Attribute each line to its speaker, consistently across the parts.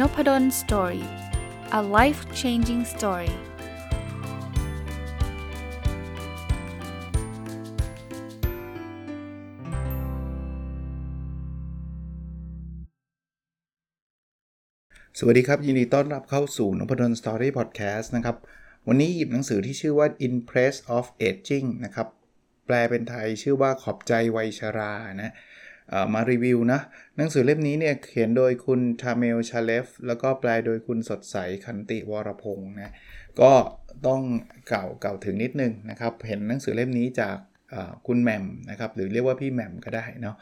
Speaker 1: n o p ด d o สตอรี่ a life changing story สวัสดีครับ ยินดีต้อนรับเข้าสู่นพดล story podcast นะครับ วันนี้หยิบหนังสือที่ชื่อว่า In Praise of Aging นะครับ แปลเป็นไทยชื่อว่าขอบใจวัยชรานะ มารีวิวนะ หนังสือเล่มนี้เนี่ยเขียนโดยคุณทาเมลชาเลฟแล้วก็แปลโดยคุณสดใสคันติวรพงศ์นะ ก็ต้องเก่าเก่าถึงนิดนึงนะครับ เห็นหนังสือเล่มนี้จากคุณแหม่มนะครับ หรือเรียกว่าพี่แหม่มก็ได้เนาะ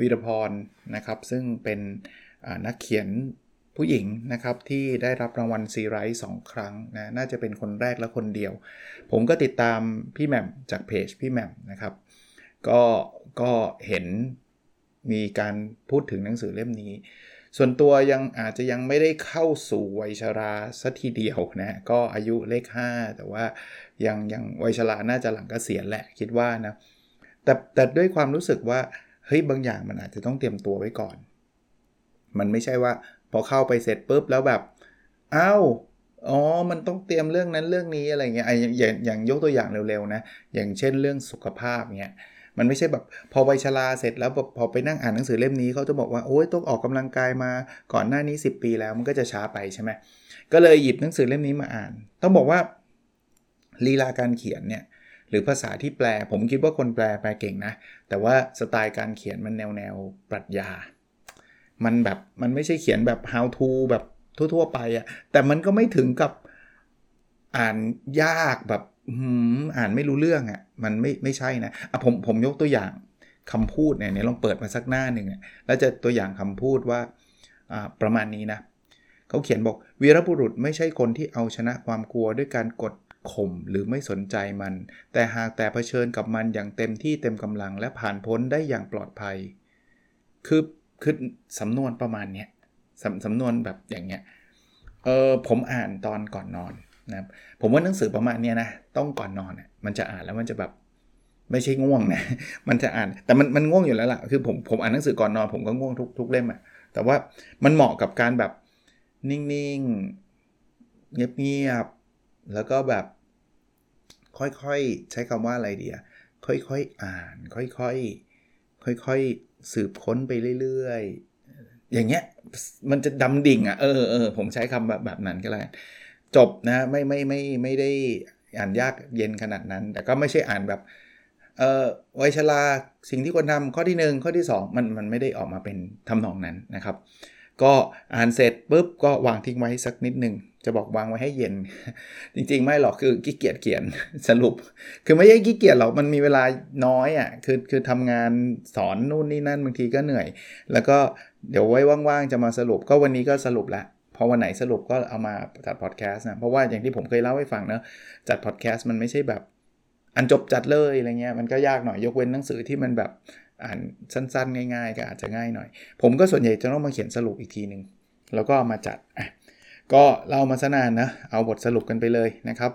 Speaker 1: วีรพรนะครับ ซึ่งเป็นนักเขียนผู้หญิงนะครับที่ได้รับรางวัลซีไรส์สองครั้งนะน่าจะเป็นคนแรกและคนเดียว ผมก็ติดตามพี่แหม่มจากเพจพี่แหม่มนะครับ ก็ก็เห็นมีการพูดถึงหนังสือเล่มนี้ ส่วนตัวยังอาจจะยังไม่ได้เข้าสู่วัยชราสัทีเดียวนะก็อายุเลข 5 แต่ว่ายังยังวัยชราน่าจะหลังกเกษียณแหละคิดว่านะแต่แต่ด้วยความรู้สึกว่าเฮ้ยบางอย่างมันอาจจะต้องเตรียมตัวไว้ก่อน มันไม่ใช่ว่า พอเข้าไปเสร็จปุ๊บแล้วแบบอ้าวอ๋อ มันต้องเตรียมเรื่องนั้นเรื่องนี้อะไรเงี้ยอย่างอย่างยกตัวอย่างเร็วๆนะ อย่างเช่นเรื่องสุขภาพเงี้ย มันไม่ใช่แบบพอวัยชราเสร็จแล้วพอไปนั่งอ่านหนังสือเล่มนี้เขาจะบอกว่าโอ้ยต้องออกกำลังกายมาก่อนหน้านี้ 10 ปีแล้วมันก็จะช้าไปใช่ไหมก็เลยหยิบหนังสือเล่มนี้มาอ่าน ต้องบอกว่าลีลาการเขียนเนี่ยหรือภาษาที่แปลผมคิดว่าคนแปลแปลเก่งนะ แต่ว่าสไตล์การเขียนมันแนวแนวปรัชญา มันแบบมันไม่ใช่เขียนแบบ how to แบบทั่ว ๆ ไปอะแต่มันก็ไม่ถึงกับอ่านยากแบบ อ่านไม่รู้เรื่องอะ่ะมันไม่ไม่ใช่นะอะผมผมยกตัวอย่างคำพูดเนี่ยเนี่ยลองเปิดมาสักหน้าหนึ่งแล้วจะตัวอย่างคำพูดว่าประมาณนี้นะเขาเขียนบอกวีรบุรุษไม่ใช่คนที่เอาชนะความกลัวด้วยการกดข่มหรือไม่สนใจมัน แต่หากแต่เผชิญกับมันอย่างเต็มที่เต็มกำลังและผ่านพ้นได้อย่างปลอดภัย คือคือสำนวนประมาณเนี้ยสำสำนวนแบบอย่างเงี้ยเออผมอ่านตอนก่อนนอน นะผมว่าหนังสือประมาณนี้นะต้องก่อนนอนมันจะอ่านแล้วมันจะแบบไม่ใช่ง่วงนะ มันจะอ่าน แต่มันมันง่วงอยู่แล้วล่ะ คือผมผมอ่านหนังสือก่อนนอน ผมก็ง่วงทุกทุกเล่มอะแต่ว่ามันเหมาะกับการแบบนิ่งๆ เงียบๆ แล้วก็แบบ ค่อยๆ ใช้คำว่าอะไรเดีอะค่อยๆ อ่าน ค่อยๆ ค่อยๆ สืบค้นไปเรื่อยๆ อย่างเงี้ย มันจะดำดิ่งอะ่ะ เออเออผมใช้คำแบบแบบนั้นก็แล้ว จบนะไม่ไม่ไม่ไม่ได้อ่านยากเย็นขนาดนั้น แต่ก็ไม่ใช่อ่านแบบเอ่อวัยชราสิ่งที่ควรทำข้อที่ 1 ข้อที่ 2 มันมันไม่ได้ออกมาเป็นทำนองนั้นนะครับ ก็อ่านเสร็จปุ๊บก็วางทิ้งไว้สักนิดหนึ่งจะบอกวางไว้ให้เย็น จริงๆ ไม่หรอกคือขี้เกียจเขียนสรุป คือไม่ใช่ขี้เกียจหรอกมันมีเวลาน้อยอะ่ะคือคือทำงานสอนนู่นนี่นั่นบางทีก็เหนื่อย แล้วก็เดี๋ยวไว้ว่างๆจะมาสรุปก็วันนี้ก็สรุปละ อวันไหนสรุปก็เอามาจัดพอดแคสต์นะ เพราะว่าอย่างที่ผมเคยเล่าให้ฟังเนะจัดพอดแคสต์มันไม่ใช่แบบอันจบจัดเลยอะไรเงี้ยมันก็ยากหน่อยยกเว้นหนังสือที่มันแบบอ่านสั้นๆ ง่าย ๆ ก็อาจจะง่ายหน่อย ผมก็ส่วนใหญ่จะต้องมาเขียนสรุปอีกทีหนึ่งแล้วก็มาจัดอะก็เล่ามาสนานนะ เอาบทสรุปกันไปเลยนะครับ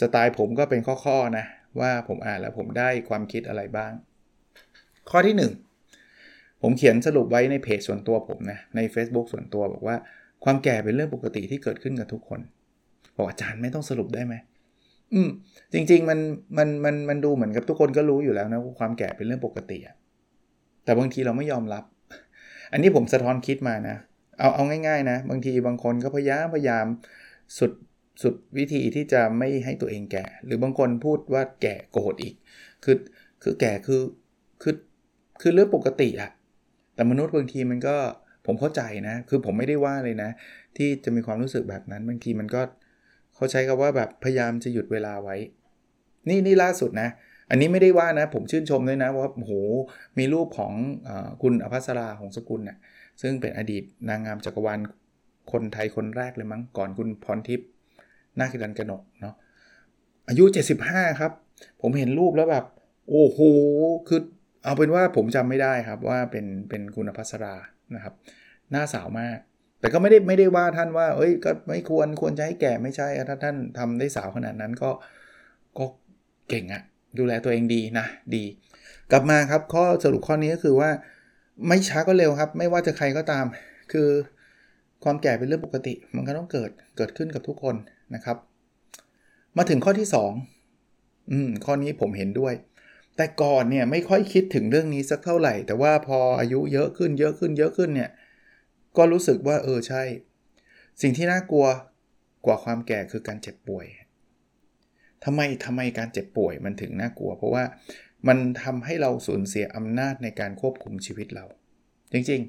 Speaker 1: สไตล์ผมก็เป็นข้อๆนะ ว่าผมอ่านแล้วผมได้ความคิดอะไรบ้าง ข้อที่ 1 ผมเขียนสรุปไว้ในเพจส่วนตัวผมนะ ใน Facebook ส่วนตัวบอกว่า ความแก่เป็นเรื่องปกติที่เกิดขึ้นกับทุกคนบอกอาจารย์ไม่ต้องสรุปได้ไหมอืมจริง ๆ มันมันมันมันดูเหมือนกับทุกคนก็รู้อยู่แล้วนะว่าความแก่เป็นเรื่องปกติอะแต่บางทีเราไม่ยอมรับ อันนี้ผมสะท้อนคิดมานะ เอาเอาง่าย ๆ นะ บางทีบางคนก็พยายามพยายามสุดสุดวิธีที่จะไม่ให้ตัวเองแก่ หรือบางคนพูดว่าแก่โกรธอีก คือคือแก่คือคือคือเรื่องปกติอะแต่มนุษย์บางทีมันก็ ผมเข้าใจนะ คือผมไม่ได้ว่าเลยนะ ที่จะมีความรู้สึกแบบนั้น บางทีมันก็เขาใช้คำว่าแบบพยายามจะหยุดเวลาไว้ นี่นี่ล่าสุดนะ อันนี้ไม่ได้ว่านะ ผมชื่นชมด้วยนะว่าโหมีรูปของอคุณอภัสราของสกุลเนะี่ยซึ่งเป็นอดีตนางงามจักรวาลคนไทยคนแรกเลยมั้งก่อนคุณพรทิพย์นาคิรันกนกเนาะอายุ 75 ครับ ผมเห็นรูปแล้วแบบ โอ้โหคือเอาเป็นว่าผมจำไม่ได้ครับว่าเป็นเป็นคุณอภัสรา นะครับหน้าสาวมาก แต่ก็ไม่ได้ไม่ได้ว่าท่านว่า เอ้ยก็ไม่ควรควรจะให้แก่ไม่ใช่ถ้าท่านทำได้สาวขนาดนั้นก็ก็เก่งอะดูแลตัวเองดีนะดี กลับมาครับข้อสรุปข้อนี้ก็คือว่าไม่ช้าก็เร็วครับ ไม่ว่าจะใครก็ตาม คือความแก่เป็นเรื่องปกติ มันก็ต้องเกิดเกิดขึ้นกับทุกคนนะครับ มาถึงข้อที่ 2 อืมข้อนี้ผมเห็นด้วย แต่ก่อนเนี่ยไม่ค่อยคิดถึงเรื่องนี้สักเท่าไหร่ แต่ว่าพออายุเยอะขึ้นเยอะขึ้นเยอะขึ้นเนี่ยก็รู้สึกว่าเออใช่ สิ่งที่น่ากลัวกว่าความแก่คือการเจ็บป่วยทำไมทำไมการเจ็บป่วยมันถึงน่ากลัว เพราะว่ามันทำให้เราสูญเสียอำนาจในการควบคุมชีวิตเรา จริง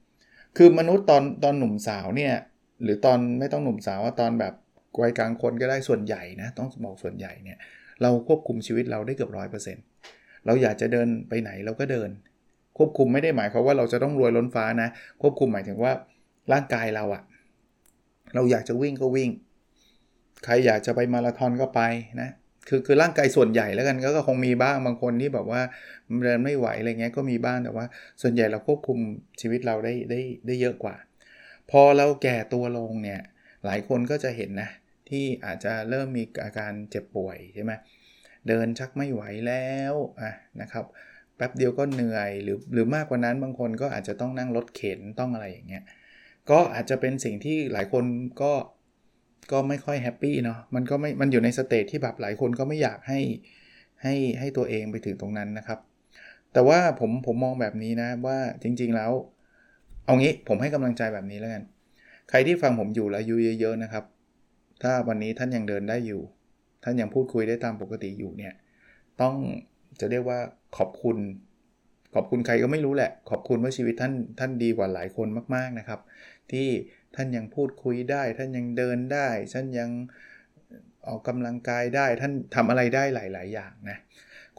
Speaker 1: ๆ คือมนุษย์ตอนตอนหนุ่มสาวเนี่ยหรือตอนไม่ต้องหนุ่มสาวว่าตอนแบบวัยกลางคนก็ได้ส่วนใหญ่นะต้องบอกส่วนใหญ่เนี่ยเราควบคุมชีวิตเราได้เกือบร้อยเปอร์เซ็นต์ เราอยากจะเดินไปไหนเราก็เดิน ควบคุมไม่ได้หมายความว่าเราจะต้องรวยล้นฟ้านะ ควบคุมหมายถึงว่าร่างกายเราอะเราอยากจะวิ่งก็วิ่ง ใครอยากจะไปมาราธอนก็ไปนะคือคือร่างกายส่วนใหญ่แล้วกันก็คงมีบ้างบางคนที่แบบว่าเดินไม่ไหวอะไรเงี้ยก็มีบ้างแต่ว่า ส่วนใหญ่เราควบคุมชีวิตเราได้ได้ได้เยอะกว่า พอเราแก่ตัวลงเนี่ยหลายคนก็จะเห็นนะที่อาจจะเริ่มมีอาการเจ็บป่วยใช่ไหม เดินชักไม่ไหวแล้วอะนะครับแป๊บเดียวก็เหนื่อยหรือหรือมากกว่านั้นบางคนก็อาจจะต้องนั่งรถเข็นต้องอะไรอย่างเงี้ยก็อาจจะเป็นสิ่งที่หลายคนก็ก็ไม่ค่อย happy เนาะมันก็ไม่มันอยู่ใน stage ที่แบบหลายคนก็ไม่อยากให้ให้ให้ตัวเองไปถึงตรงนั้นนะครับ แต่ว่าผมผมมองแบบนี้นะว่าจริง ๆแล้ว เอางี้ผมให้กำลังใจแบบนี้แล้วกัน ใครที่ฟังผมอยู่แล้วอายุเยอะๆนะครับ ถ้าวันนี้ท่านยังเดินได้อยู่ ท่านยังพูดคุยได้ตามปกติอยู่เนี่ยต้องจะเรียกว่าขอบคุณ ขอบคุณใครก็ไม่รู้แหละ ขอบคุณว่าชีวิตท่านท่านดีกว่าหลายคนมากๆนะครับ ที่ท่านยังพูดคุยได้ ท่านยังเดินได้ท่านยังออกกำลังกายได้ท่านทำอะไรได้หลาย ๆ อย่างนะ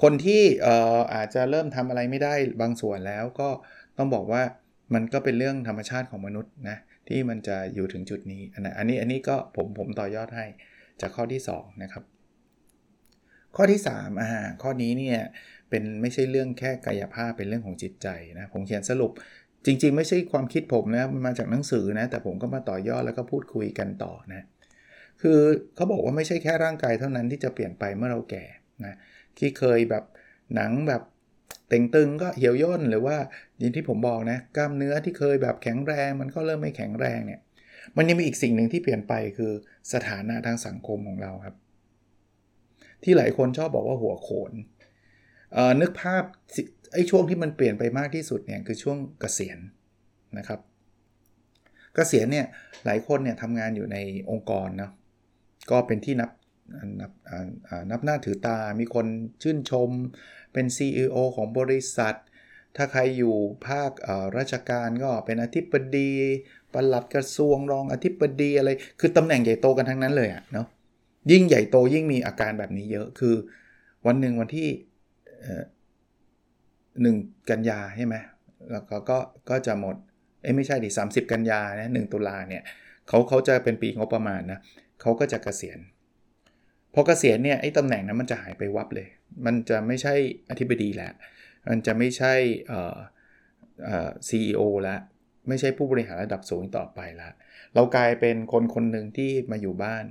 Speaker 1: คนที่เอ่ออาจจะเริ่มทำอะไรไม่ได้บางส่วนแล้วก็ต้องบอกว่ามันก็เป็นเรื่องธรรมชาติของมนุษย์นะที่มันจะอยู่ถึงจุดนี้อันนี้อันนี้ก็ผมผมต่อยอดให้จากข้อที่ 2 นะครับ ข้อที่3อ่าข้อนี้เนี่ยเป็นไม่ใช่เรื่องแค่กายภาพเป็นเรื่องของจิตใจนะผมเขียนสรุปจริง ๆ ไม่ใช่ความคิดผมนะมันมาจากหนังสือนะแต่ผมก็มาต่อยอดแล้วก็พูดคุยกันต่อนะคือเขาบอกว่าไม่ใช่แค่ร่างกายเท่านั้นที่จะเปลี่ยนไปเมื่อเราแก่นะที่เคยแบบหนังแบบเต่งตึงก็เหี่ยวย่นหรือว่าอย่างที่ผมบอกนะกล้ามเนื้อที่เคยแบบแข็งแรง มันก็เริ่มไม่แข็งแรงเนี่ยมันยังมีอีกสิ่งหนึ่งที่เปลี่ยนไปคือสถานะทางสังคมของเราครับ ที่หลายคนชอบบอกว่าหัวโขนนึกภาพไอ้ช่วงที่มันเปลี่ยนไปมากที่สุดเนี่ยคือช่วงเกษียณนะครับ เกษียณเนี่ยหลายคนเนี่ยทำงานอยู่ในองค์กรเนาะก็เป็นที่นับนับนับหน้าถือตา มีคนชื่นชม เป็น CEO ของบริษัท ถ้าใครอยู่ภาคราชการก็เป็นอธิบดีปลัดกระทรวงรองอธิบดีอะไร คือตำแหน่งใหญ่โตกันทั้งนั้นเลยอะเนาะ ยิ่งใหญ่โตยิ่งมีอาการแบบนี้เยอะคือ วันหนึ่งวันที่หนึ่งกันยาใช่ไหมแล้วก็ก็ก็จะหมดเอ้ไม่ใช่ดิสากันยานะหตุลาเนี่ยเขาเขาจะเป็นปีงบประมาณนะเขาก็จะเกษียณพอเกษียณเนี่ยไอ้ตำแหน่งนั้นมันจะหายไปวับเลย มันจะไม่ใช่อธิบดีแล้ว มันจะไม่ใช่เอ่อเอ่อ CEO แล้วไม่ใช่ผู้บริหารระดับสูงต่อไปละเรากลายเป็นคนคนหนึ่งที่มาอยู่บ้าน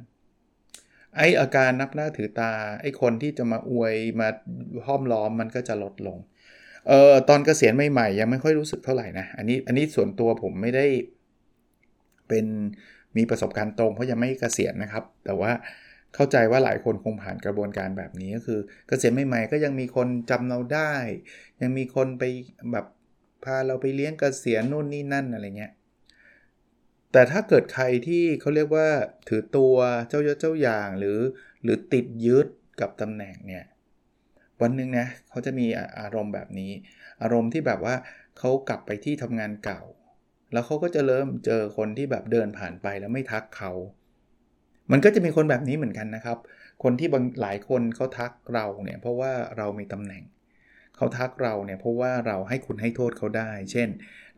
Speaker 1: ไออาการนับหน้าถือตา ไอคนที่จะมาอวยมาห้อมล้อมมันก็จะลดลง เอ่อตอนเกษียณใหม่ๆยังไม่ค่อยรู้สึกเท่าไหร่นะ อันนี้อันนี้ส่วนตัวผมไม่ได้เป็นมีประสบการณ์ตรงเพราะยังไม่เกษียณนะครับ แต่ว่าเข้าใจว่าหลายคนคงผ่านกระบวนการแบบนี้ก็คือ เกษียณใหม่ๆก็ยังมีคนจำเราได้ ยังมีคนไปแบบพาเราไปเลี้ยงเกษียณนู่นนี่นั่นอะไรเงี้ย แต่ถ้าเกิดใครที่เขาเรียกว่าถือตัวเจ้ายศเจ้าอย่างหรือหรือติดยึดกับตำแหน่งเนี่ยวันหนึ่งนะเขาจะมีอารมณ์แบบนี้ อารมณ์ที่แบบว่าเขากลับไปที่ทำงานเก่า แล้วเขาก็จะเริ่มเจอคนที่แบบเดินผ่านไปแล้วไม่ทักเขา มันก็จะมีคนแบบนี้เหมือนกันนะครับ คนที่บางหลายคนเขาทักเราเนี่ยเพราะว่าเรามีตำแหน่ง เขาทักเราเนี่ยเพราะว่าเราให้คุณให้โทษเขาได้ เช่น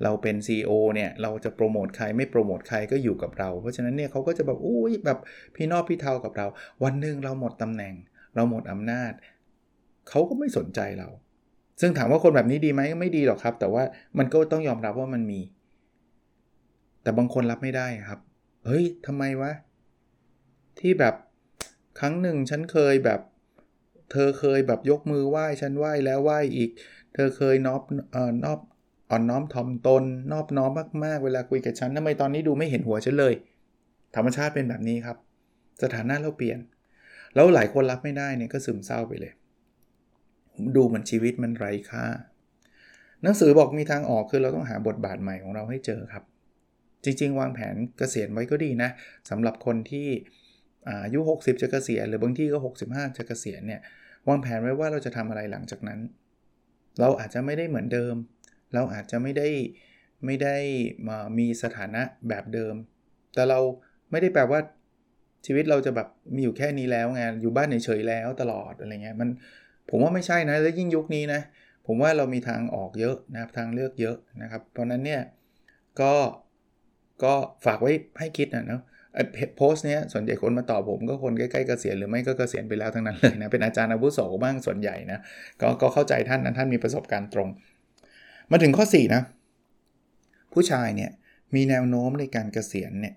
Speaker 1: เราเป็น CEO เนี่ยเราจะโปรโมทใครไม่โปรโมทใครก็อยู่กับเรา เพราะฉะนั้นเนี่ยเขาก็จะแบบอุ้ยแบบพี่นอกพี่เทากับเรา วันหนึ่งเราหมดตำแหน่ง เราหมดอำนาจ เขาก็ไม่สนใจเรา ซึ่งถามว่าคนแบบนี้ดีไหมไม่ดีหรอกครับ แต่ว่ามันก็ต้องยอมรับว่ามันมี แต่บางคนรับไม่ได้ครับ เฮ้ยทำไมวะที่แบบครั้งหนึ่งฉันเคยแบบ เธอเคยแบบยกมือไหว้ฉันไหว้แล้วไหว้อีก เธอเคยนอบเอ่อนอบอ่อนน้อมถ่อมตน นอบน้อมมากๆ เวลาคุยกับฉันทำไมตอนนี้ดูไม่เห็นหัวฉันเลย ธรรมชาติเป็นแบบนี้ครับ สถานะเราเปลี่ยน แล้วหลายคนรับไม่ได้เนี่ยก็ซึมเศร้าไปเลย ดูเหมือนชีวิตมันไร้ค่า หนังสือบอกมีทางออกคือเราต้องหาบทบาทใหม่ของเราให้เจอครับ จริง ๆ วางแผนเกษียณไว้ก็ดีนะสำหรับคนที่อายุ 60 จะเกษียณหรือบางที่ก็ 65 จะเกษียณเนี่ย วางแผนไว้ว่าเราจะทำอะไรหลังจากนั้น เราอาจจะไม่ได้เหมือนเดิม เราอาจจะไม่ได้ไม่ได้มามีสถานะแบบเดิม แต่เราไม่ได้แปลว่าชีวิตเราจะแบบมีอยู่แค่นี้แล้วไงอยู่บ้านเฉยๆแล้วตลอดอะไรเงี้ยมันผมว่าไม่ใช่นะแล้วยิ่งยุคนี้นะผมว่าเรามีทางออกเยอะนะครับทางเลือกเยอะนะครับ เพราะนั้นเนี่ยก็ก็ฝากไว้ให้คิดนะเนาะ โพสต์เนี้ยส่วนใหญ่คนมาตอบผมก็คนใกล้ๆเกษียณหรือไม่ก็เกษียณไปแล้วทั้งนั้นเลยนะเป็นอาจารย์อาวุโสบ้างส่วนใหญ่นะก็ก็เข้าใจท่านนะท่านมีประสบการณ์ตรง มาถึงข้อ4นะผู้ชายเนี่ยมีแนวโน้มในการเกษียณเนี่ย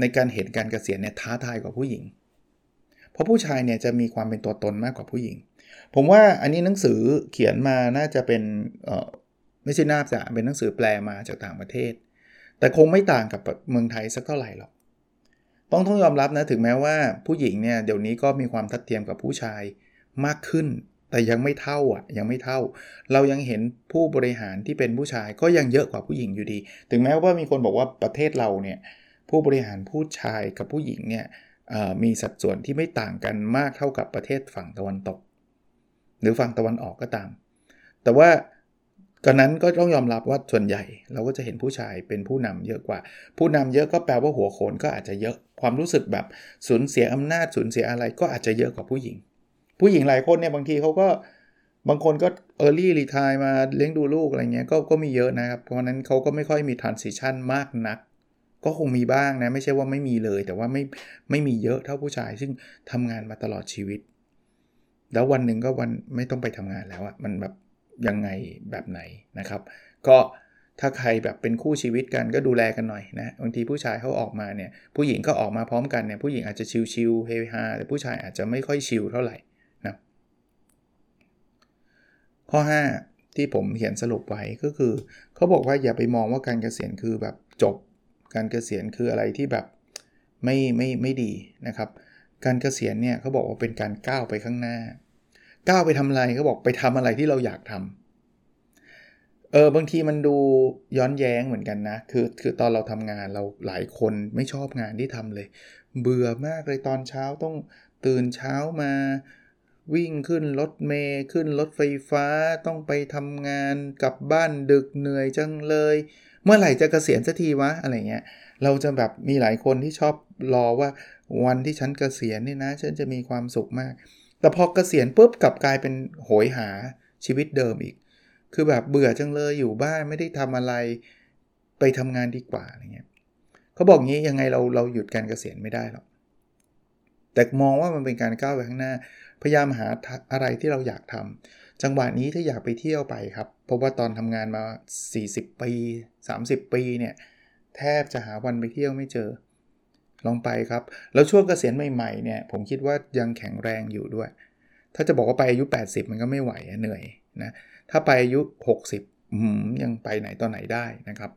Speaker 1: ในการเห็นการเกษียณเนี่ยท้าทายกว่าผู้หญิง เพราะผู้ชายเนี่ยจะมีความเป็นตัวตนมากกว่าผู้หญิง ผมว่าอันนี้หนังสือเขียนมาน่าจะเป็นเออไม่ใช่น่าจะเป็นหนังสือแปลมาจากต่างประเทศ แต่คงไม่ต่างกับเมืองไทยสักเท่าไหร่หรอก ต้องต้องยอมรับนะถึงแม้ว่าผู้หญิงเนี่ยเดี๋ยวนี้ก็มีความทัดเทียมกับผู้ชายมากขึ้น แต่ยังไม่เท่าอะยังไม่เท่า เรายังเห็นผู้บริหารที่เป็นผู้ชายก็ยังเยอะกว่าผู้หญิงอยู่ดี ถึงแม้ว่ามีคนบอกว่าประเทศเราเนี่ยผู้บริหารผู้ชายกับผู้หญิงเนี่ยมีสัดส่วนที่ไม่ต่างกันมากเท่ากับประเทศฝั่งตะวันตก หรือฝั่งตะวันออกก็ตาม แต่ว่า กันนั้นก็ต้องยอมรับว่าส่วนใหญ่เราก็จะเห็นผู้ชายเป็นผู้นำเยอะกว่า ผู้นำเยอะก็แปลว่าหัวโขนก็อาจจะเยอะความรู้สึกแบบสูญเสียอำนาจสูญเสียอะไรก็อาจจะเยอะกว่าผู้หญิง ผู้หญิงหลายคนเนี่ยบางทีเขาก็บางคนก็ early retire มาเลี้ยงดูลูกอะไรเงี้ยก็ก็มีเยอะนะครับ เพราะนั้นเขาก็ไม่ค่อยมี transition มากนัก ก็คงมีบ้างนะ ไม่ใช่ว่าไม่มีเลย แต่ว่าไม่ไม่มีเยอะเท่าผู้ชาย ซึ่งทำงานมาตลอดชีวิต แล้ววันหนึ่งก็วันไม่ต้องไปทำงานแล้วอะมันแบบ ยังไงแบบไหนนะครับ ก็ถ้าใครแบบเป็นคู่ชีวิตกันก็ดูแลกันหน่อยนะบางทีผู้ชายเขาออกมาเนี่ยผู้หญิงก็ออกมาพร้อมกันเนี่ยผู้หญิงอาจจะชิลๆเฮฮาแต่ผู้ชายอาจจะไม่ค่อยชิลเท่าไหร่นะข้อ 5 ที่ผมเขียนสรุปไว้ก็คือเขาบอกว่าอย่าไปมองว่าการเกษียณคือแบบจบ การเกษียณคืออะไรที่แบบไม่ไม่ไม่ดีนะครับ การเกษียณเนี่ยเขาบอกว่าเป็นการก้าวไปข้างหน้า ก้าวไปทำอะไรเขาบอกไปทำอะไรที่เราอยากทำเออบางทีมันดูย้อนแย้งเหมือนกันนะ คือคือตอนเราทำงานเราหลายคนไม่ชอบงานที่ทำเลย เบื่อมากเลยตอนเช้าต้องตื่นเช้ามาวิ่งขึ้นรถเมย์ขึ้นรถไฟฟ้าต้องไปทำงานกลับบ้านดึกเหนื่อยจังเลย เมื่อไหร่จะเกษียณสักทีวะอะไรเงี้ยเราจะแบบมีหลายคนที่ชอบรอว่าวันที่ฉันเกษียณนี่นะ ฉันจะมีความสุขมาก แต่พอกเกษียณปุ๊บกลับกลายเป็นโหยหาชีวิตเดิมอีก คือแบบเบื่อจังเลยอยู่บ้านไม่ได้ทำอะไรไปทำงานดีกว่าอะไรเงี้ยเขาบอกงี้ยังไงเราเราหยุดการเกษียณไม่ได้หรอกแต่มองว่ามันเป็นการก้าวไปข้างหน้า พยายามหาอะไรที่เราอยากทำจังหวะนี้ถ้าอยากไปเที่ยวไปครับ เพราะว่าตอนทำงานมา 40 ปี 30 ปีเนี่ยแทบจะหาวันไปเที่ยวไม่เจอ ลองไปครับ แล้วช่วงเกษียณใหม่ๆเนี่ยผมคิดว่ายังแข็งแรงอยู่ด้วย ถ้าจะบอกว่าไปอายุ 80 มันก็ไม่ไหวเหนื่อยนะถ้าไปอายุ 60ยังไปไหนต่อไหนได้นะครับ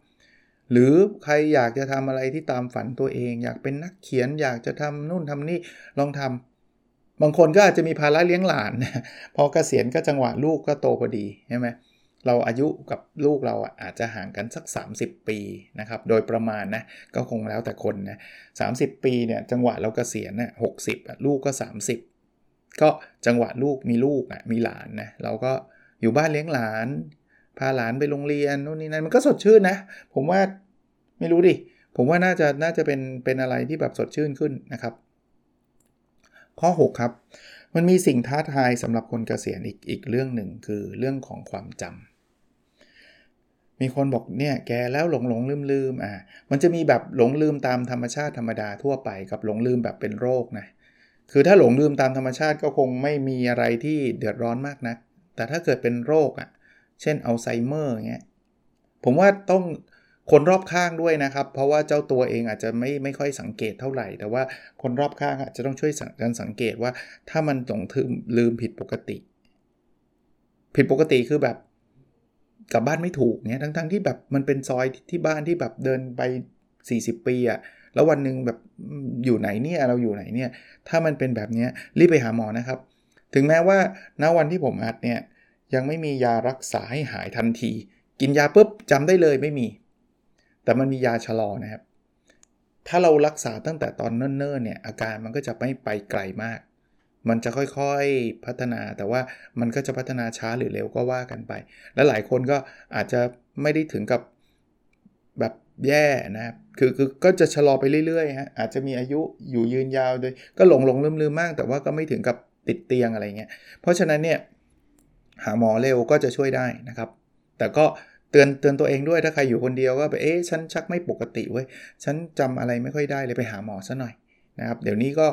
Speaker 1: หรือใครอยากจะทำอะไรที่ตามฝันตัวเอง อยากเป็นนักเขียนอยากจะทำนู่นทำนี่ลองทำบางคนก็อาจจะมีภาระเลี้ยงหลาน พอเกษียณก็จังหวะลูกก็โตพอดีใช่ไหมเเราอายุกับลูกเราอาจจะห่างกันสัก 30 ปีนะครับ โดยประมาณนะ ก็คงแล้วแต่คนนะสาปีเนี่ยจังหวะเรากเกษียณนะหกสิบลูกก็ 30 ก็จังหวะลูกมีลูกอะมีหลานนะเราก็อยู่บ้านเลี้ยงหลาน พาหลานไปโรงเรียนนู่นนี่นั่นมันก็สดชื่นนะ ผมว่าไม่รู้ดิผมว่าน่าจะน่าจะเป็นเป็นอะไรที่แบบสดชื่นขึ้นนะครับ ข้อ 6 ครับ มันมีสิ่งท้าทายสำหรับคนเกษียณอีกอีกเรื่องหนึ่งคือเรื่องของความจำ มีคนบอกเนี่ยแกแล้วหลงหลงลืมลืมอะมันจะมีแบบหลงลืมตามธรรมชาติธรรมดาทั่วไปกับหลงลืมแบบเป็นโรคนะคือถ้าหลงลืมตามธรรมชาติก็คงไม่มีอะไรที่เดือดร้อนมากนะัก แต่ถ้าเกิดเป็นโรคอะเช่นอัลไซเมอร์เงี้ยผมว่าต้องคนรอบข้างด้วยนะครับ เพราะว่าเจ้าตัวเองอาจจะไม่ไม่ค่อยสังเกตเท่าไหร่ แต่ว่าคนรอบข้างอาจจะต้องช่วยกันสังเกตว่าถ้ามันหลงลืมผิดปกติ ผิดปกติคือแบบ กลับบ้านไม่ถูกเนี่ยทั้งๆทที่แบบมันเป็นซอยที่บ้านที่แบบเดินไป 40 ปีอะแล้ววันหนึ่งแบบอยู่ไหนเนี่ยเราอยู่ไหนเนี่ย ถ้ามันเป็นแบบนี้รีบไปหาหมอนะครับ ถึงแม้ว่าณวันที่ผมอัดเนี่ยยังไม่มียารักษาให้หายทันที กินยาปุ๊บจำได้เลยไม่มี แต่มันมียาชะลอนะครับ ถ้าเรารักษาตั้งแต่ตอนเนิ่นๆเนี่ยอาการมันก็จะไม่ไปไกลมาก มันจะค่อยๆพัฒนา แต่ว่ามันก็จะพัฒนาช้าหรือเร็วก็ว่ากันไป และหลายคนก็อาจจะไม่ได้ถึงกับแบบแย่นะครับ คือคือก็จะชะลอไปเรื่อยๆฮะ อาจจะมีอายุอยู่ยืนยาวโดย ก็หลงหลงลืมลืมมาก แต่ว่าก็ไม่ถึงกับติดเตียงอะไรเงี้ย เพราะฉะนั้นเนี่ยหาหมอเร็วก็จะช่วยได้นะครับ แต่ก็เตือนเตือนตัวเองด้วยถ้าใครอยู่คนเดียวว่าไปเอ๊ะฉันชักไม่ปกติเว้ย ฉันจำอะไรไม่ค่อยได้เลยไปหาหมอซะหน่อยนะครับ เดี๋ยวนี้ก็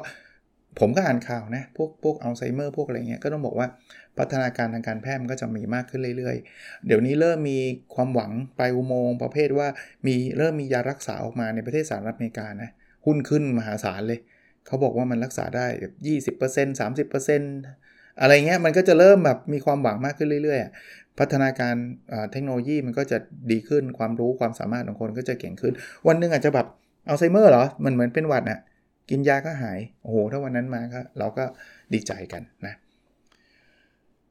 Speaker 1: ผมก็อ่านข่าวนะ พวกพวกอัลไซเมอร์พวกอะไรเงี้ย ก็ต้องบอกว่าพัฒนาการทางการแพทย์มันก็จะมีมากขึ้นเรื่อยๆ เดี๋ยวนี้เริ่มมีความหวังไปอุโมงค์ประเภทว่ามีเริ่มมียารักษาออกมาในประเทศสหรัฐอเมริกานะ หุ้นขึ้นมหาศาลเลย เขาบอกว่ามันรักษาได้แบบ20% 30%อะไรเงี้ย มันก็จะเริ่มแบบมีความหวังมากขึ้นเรื่อยๆ พัฒนาการเทคโนโลยีมันก็จะดีขึ้น ความรู้ความสามารถของคนก็จะเก่งขึ้น วันนึงอาจจะแบบอัลไซเมอร์เหรอ มันเหมือนเป็นหวัดนะ่ะ กินยาก็หาย โอ้โห ถ้าวันนั้นมาก็เราก็ดีใจกันนะ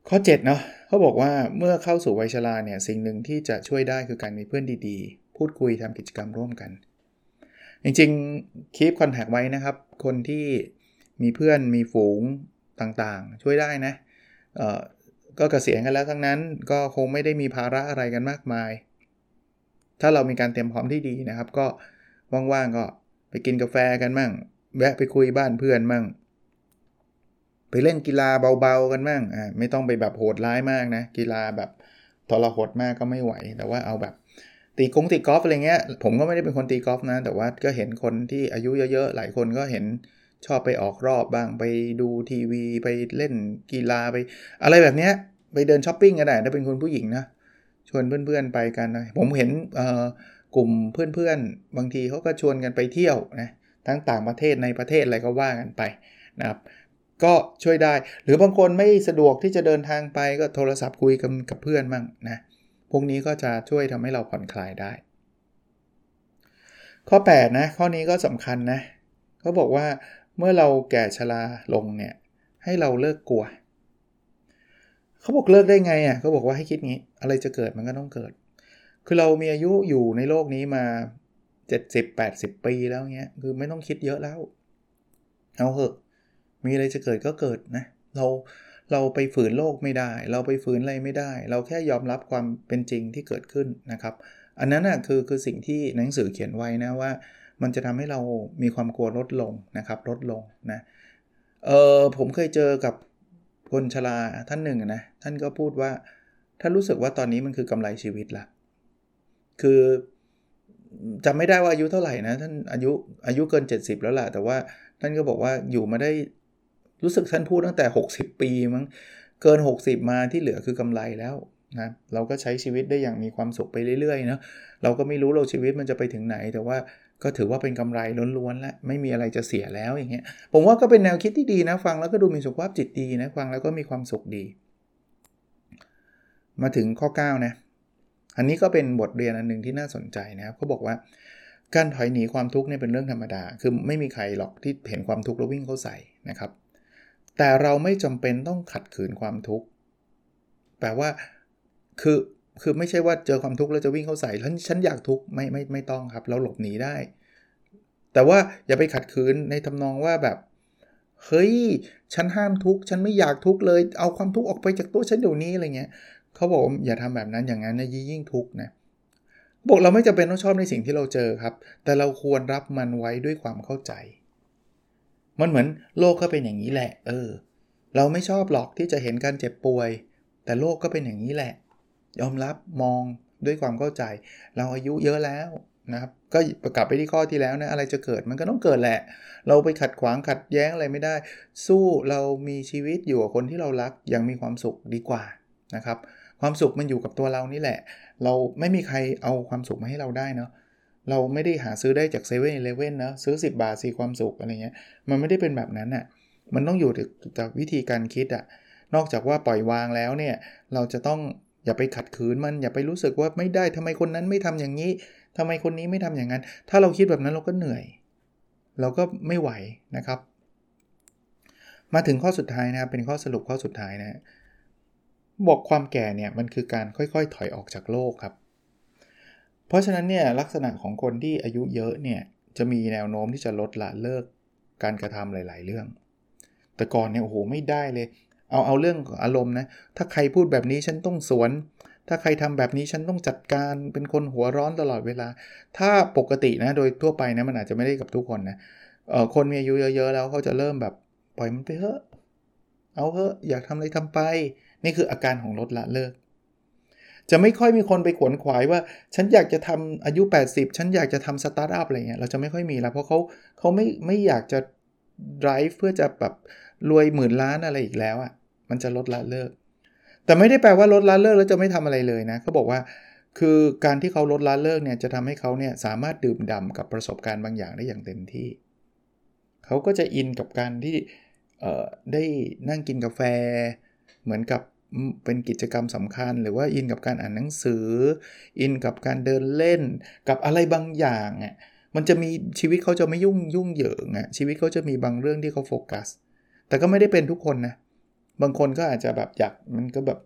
Speaker 1: ข้อ7เนาะเขาบอกว่าเมื่อเข้าสู่วัยชราเนี่ยสิ่งหนึ่งที่จะช่วยได้คือการมีเพื่อนดีๆ พูดคุยทำกิจกรรมร่วมกัน จริงๆคีปคอนแทคไว้นะครับ คนที่มีเพื่อนมีฝูงต่างๆ ช่วยได้นะก็เกษียณกันแล้วทั้งนั้นก็คงไม่ได้มีภาระอะไรกันมากมาย ถ้าเรามีการเตรียมพร้อมที่ดีนะครับ ก็ว่างๆก็ไปกินกาแฟกันมั่ง แวะไปคุยบ้านเพื่อนมั่ง ไปเล่นกีฬาเบาๆกันมั่งอ่าไม่ต้องไปแบบโหดร้ายมากนะ กีฬาแบบทรหดมากก็ไม่ไหว แต่ว่าเอาแบบตีกงตีกอล์ฟอะไรเงี้ย ผมก็ไม่ได้เป็นคนตีกอล์ฟนะ แต่ว่าก็เห็นคนที่อายุเยอะๆ หลายคนก็เห็นชอบไปออกรอบบ้าง ไปดูทีวีไปเล่นกีฬาไป อะไรแบบเนี้ย ไปเดินช้อปปิ้งก็ได้ถ้าเป็นคนผู้หญิงนะ ชวนเพื่อนๆไปกันนะผมเห็นกลุ่มเพื่อนๆ บางทีเขาก็ชวนกันไปเที่ยวนะ ทั้งต่างประเทศในประเทศอะไรก็ว่ากันไปนะครับก็ช่วยได้ หรือบางคนไม่สะดวกที่จะเดินทางไปก็โทรศัพท์คุยกับกับเพื่อนบ้างนะพวกนี้ก็จะช่วยทำให้เราผ่อนคลายได้ ข้อ 8 นะ ข้อนี้ก็สำคัญนะเขาบอกว่าเมื่อเราแก่ชราลงเนี่ย ให้เราเลิกกลัว เขาบอกเลิกได้ไงอะเขาบอกว่าให้คิดงี้ อะไรจะเกิดมันก็ต้องเกิด คือเรามีอายุอยู่ในโลกนี้มา 70-80 ปีแล้วเงี้ย คือไม่ต้องคิดเยอะแล้ว เอาเหอะ มีอะไรจะเกิดก็เกิดนะ เรา เราไปฝืนโลกไม่ได้ เราไปฝืนอะไรไม่ได้ เราแค่ยอมรับความเป็นจริงที่เกิดขึ้นนะครับ อันนั้นนะคือคือสิ่งที่หนังสือเขียนไว้นะว่า มันจะทำให้เรามีความกลัวลดลงนะครับ ลดลงนะ เออผมเคยเจอกับคนชราท่านหนึ่งนะ ท่านก็พูดว่า ท่านรู้สึกว่าตอนนี้มันคือกำไรชีวิตละ คือ จำไม่ได้ว่าอายุเท่าไหร่นะท่านอายุอายุเกิน 70 แล้วแหละแต่ว่าท่านก็บอกว่าอยู่มาได้รู้สึกท่านพูดตั้งแต่ 60 ปีมั้งเกิน 60 มาที่เหลือคือกำไรแล้วนะเราก็ใช้ชีวิตได้อย่างมีความสุขไปเรื่อยๆเนาะเราก็ไม่รู้เราชีวิตมันจะไปถึงไหน แต่ว่าก็ถือว่าเป็นกำไรล้วนๆแล้วไม่มีอะไรจะเสียแล้วอย่างเงี้ยผมว่าก็เป็นแนวคิดที่ดีนะฟังแล้วก็ดูมีสุขภาพจิตดีนะฟังแล้วก็มีความสุขดี มาถึงข้อ9นะ อันนี้ก็เป็นบทเรียนอันหนึ่งที่น่าสนใจนะครับเขาบอกว่า การถอยหนีความทุกข์เนี่ยเป็นเรื่องธรรมดา คือไม่มีใครหรอกที่เห็นความทุกข์แล้ววิ่งเข้าใส่นะครับ แต่เราไม่จำเป็นต้องขัดขืนความทุกข์แปลว่าคือคือไม่ใช่ว่าเจอความทุกข์แล้วจะวิ่งเข้าใส่ฉันฉันอยากทุกข์ไม่ไม่ไม่ต้องครับ เราหลบหนีได้ แต่ว่าอย่าไปขัดขืนในทำนองว่าแบบเฮ้ย ฉันห้ามทุกข์ ฉันไม่อยากทุกข์เลย เอาความทุกข์ออกไปจากตัวฉันเดี๋ยวนี้อะไรเงี้ย เขาบอกอย่าทำแบบนั้นอย่างนั้นนะยิ่งทุกข์นะบอกเราไม่จำเป็นต้องชอบในสิ่งที่เราเจอครับ แต่เราควรรับมันไว้ด้วยความเข้าใจ มันเหมือนโลกก็เป็นอย่างนี้แหละ เออ เราไม่ชอบหรอกที่จะเห็นการเจ็บป่วย แต่โลกก็เป็นอย่างนี้แหละ ยอมรับมองด้วยความเข้าใจ เราอายุเยอะแล้วนะครับ ก็กลับไปที่ข้อที่แล้วนะ อะไรจะเกิดมันก็ต้องเกิดแหละ เราไปขัดขวางขัดแย้งอะไรไม่ได้ สู้เรามีชีวิตอยู่กับคนที่เรารักอย่างมีความสุขดีกว่า นะครับความสุขมันอยู่กับตัวเรานี่แหละ เราไม่มีใครเอาความสุขมาให้เราได้เนาะเราไม่ได้หาซื้อได้จากเซเว่นเลเว่นนะซื้อ 10 บาทสีความสุขอะไรเงี้ยมันไม่ได้เป็นแบบนั้นอะ่ะมันต้องอยู่จากวิธีการคิดอะ่ะนอกจากว่าปล่อยวางแล้วเนี่ยเราจะต้องอย่าไปขัดขืนมันอย่าไปรู้สึกว่าไม่ได้ทำไมคนนั้นไม่ทำอย่างนี้ทำไมคนนี้ไม่ทำอย่างนั้น ถ้าเราคิดแบบนั้นเราก็เหนื่อย เราก็ไม่ไหวนะครับ มาถึงข้อสุดท้ายนะเป็นข้อสรุปข้อสุดท้ายนะ บอกความแก่เนี่ยมันคือการค่อยๆ ถอยออกจากโลกครับ เพราะฉะนั้นเนี่ยลักษณะของคนที่อายุเยอะเนี่ยจะมีแนวโน้มที่จะลดละเลิกการกระทำหลาย ๆ เรื่อง แต่ก่อนเนี่ยโอ้โหไม่ได้เลย เอาเอาเรื่องอารมณ์นะถ้าใครพูดแบบนี้ฉันต้องสวน ถ้าใครทำแบบนี้ฉันต้องจัดการเป็นคนหัวร้อนตลอดเวลา ถ้าปกตินะโดยทั่วไปนะมันอาจจะไม่ได้กับทุกคนนะเออคนมีอายุเยอะ ๆ แล้วเขาจะเริ่มแบบปล่อยมันไปเถอะเอาเถอะอยากทำอะไรทำไป นี่คืออาการของลดละเลิก จะไม่ค่อยมีคนไปขวนขวายว่า ฉันอยากจะทำอายุ 80 ฉันอยากจะทำสตาร์ทอัพอะไรเงี้ยเราจะไม่ค่อยมีแล้ว เพราะเขาเขาไม่ไม่อยากจะ drive เพื่อจะแบบรวยหมื่นล้านอะไรอีกแล้วอะ่ะมันจะลดละเลิก แต่ไม่ได้แปลว่าลดละเลิกแล้วจะไม่ทำอะไรเลยนะเขาบอกว่าคือการที่เขาลดละเลิกเนี่ยจะทำให้เขาเนี่ยสามารถดื่มด่ากับประสบการณ์บางอย่างได้อย่างเต็มที่ เขาก็จะอินกับการที่ได้นั่งกินกาแฟ เหมือนกับ เป็นกิจกรรมสำคัญ หรือว่าอินกับการอ่านหนังสือ อินกับการเดินเล่น กับอะไรบางอย่างอะมันจะมีชีวิตเขาจะไม่ยุ่งยุ่งเหยิงอะชีวิตเขาจะมีบางเรื่องที่เขาโฟกัส แต่ก็ไม่ได้เป็นทุกคนนะบางคนก็อาจจะแบบอยากมันก็แบบ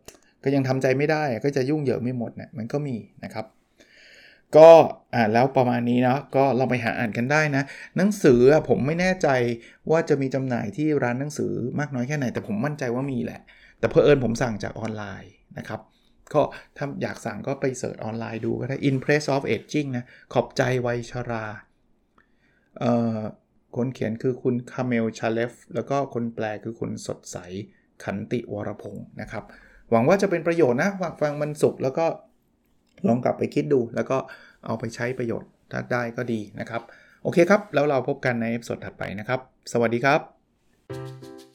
Speaker 1: ก็ยังทำใจไม่ได้ก็จะยุ่งเหยิงไม่หมดเนะี่ยมันก็มีนะครับก็อ่าแล้วประมาณนี้นะก็เราไปหาอ่านกันได้นะ หนังสือผมไม่แน่ใจว่าจะมีจำหน่ายที่ร้านหนังสือมากน้อยแค่ไหน แต่ผมมั่นใจว่ามีแหละ แต่เพอเอิญผมสั่งจากออนไลน์นะครับ ก็ถ้าอยากสั่งก็ไป search ออนไลน์ดูก็ได้ In Praise of Aging นะ ขอบใจวัยชราเอ่อคนเขียนคือคุณคาเมลชาเลฟแล้วก็คนแปลคือคุณสดใสขันติวรพงศ์นะครับ หวังว่าจะเป็นประโยชน์นะฟังฟังมันสุขแล้วก็ลองกลับไปคิดดู แล้วก็เอาไปใช้ประโยชน์ถ้าได้ก็ดีนะครับ โอเคครับ แล้วเราพบกันใน episode ถัดไปนะครับ สวัสดีครับ